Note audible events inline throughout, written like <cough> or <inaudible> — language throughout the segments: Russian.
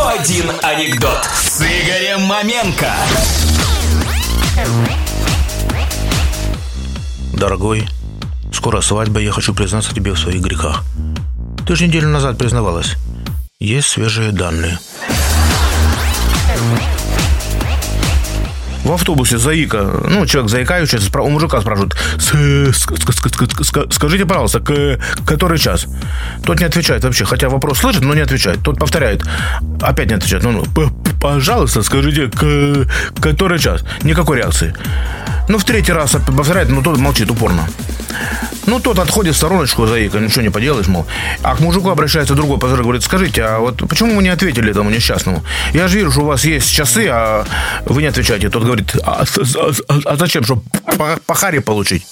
101 анекдот с Игорем Маменко. Дорогой, скоро свадьба, я хочу признаться тебе в своих грехах. Ты же неделю назад признавалась. Есть свежие данные. В автобусе заика, ну, человек заикающийся, у мужика спрашивают, «С- ск- ск- ск- ск- скажите, пожалуйста, который час? Тот не отвечает вообще, хотя вопрос слышит, но не отвечает. Тот повторяет, опять не отвечает. Ну, ну, «П- пожалуйста, скажите, который час? Никакой реакции. Ну, в третий раз повторяет, но тот молчит упорно. Ну, тот отходит в стороночку, заика, ничего не поделаешь, мол. А к мужику обращается другой пассажир, говорит, скажите, а вот почему вы не ответили этому несчастному? Я же вижу, что у вас есть часы, а вы не отвечаете. Тот говорит, а, а- а- а зачем, чтобы по, получить?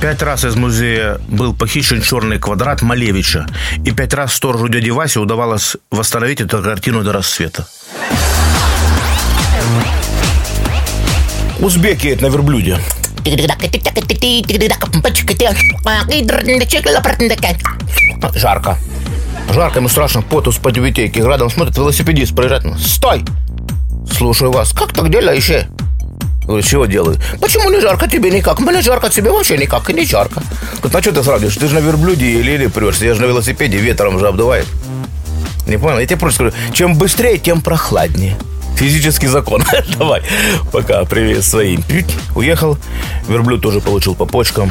Пять раз из музея был похищен черный квадрат Малевича. И пять раз сторожу дяди Васе удавалось восстановить эту картину до рассвета. Узбеки это на верблюде. Жарко. Жарко, ему страшно, пот из под витейки. Градом смотрит, велосипедист проезжает. ну, Стой! Слушаю вас. Как так делаешь? Говорю, чего делаю? Почему не жарко тебе никак? Мне жарко, тебе вообще никак, и не жарко. Говорит, ну что ты сравниваешь? Ты же на верблюде или или прешься. Я же на велосипеде, ветром же обдувает. Не понял? Я тебе просто скажу, чем быстрее, тем прохладнее. Физический закон. <laughs> Давай. Пока. Привет своим. Уехал. Верблюд тоже получил по почкам.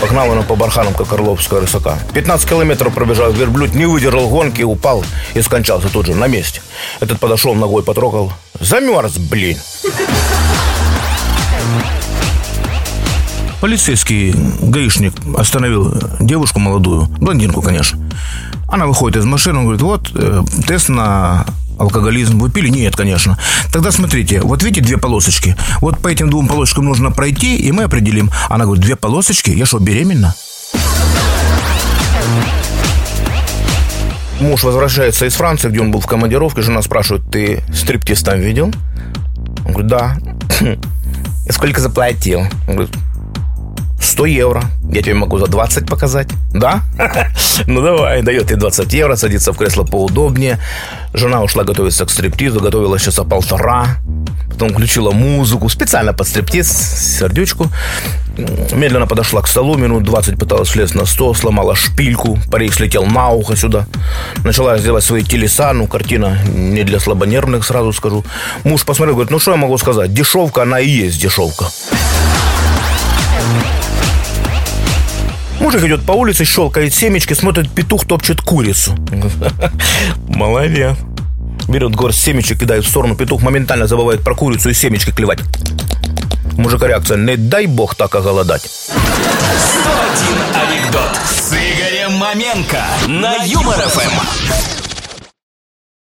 Погнал он по барханам, как Орловская рысака. 15 километров пробежал верблюд, не выдержал гонки, упал и скончался тут же, на месте. Этот подошел, ногой потрогал. Замерз, блин. Полицейский гаишник остановил девушку молодую, блондинку, конечно. Она выходит из машины, он говорит, вот, э, тест на алкоголизм. Вы пили? Нет, конечно. Тогда смотрите, вот видите две полосочки? Вот по этим двум полосочкам нужно пройти, и мы определим. Она говорит, две полосочки? Я что, беременна? Муж возвращается из Франции, где он был в командировке. Жена спрашивает, ты стриптиз там видел? Он говорит, да. <clears throat> Сколько заплатил? Он говорит, 100 евро. Я тебе могу за 20 показать. Да? <laughs> Ну давай, дает ей 20 евро, садится в кресло поудобнее. Жена ушла готовиться к стриптизу, готовилась часа полтора. Потом включила музыку, специально под стриптиз, сердечку. Медленно подошла к столу, минут 20 пыталась влезть на стол, сломала шпильку, парик слетел на ухо сюда. Начала сделать свои телеса, ну, картина не для слабонервных, сразу скажу. Муж посмотрел, говорит, ну, что я могу сказать? Дешевка, она и есть дешевка. Мужик идет по улице, щелкает семечки, смотрит, петух топчет курицу. <laughs> Молодец. Берет горсть семечек, кидает в сторону, петух моментально забывает про курицу и семечки клевать. Мужика реакция, не дай бог так оголодать. 101 анекдот с Игорем Маменко на Юмор ФМ.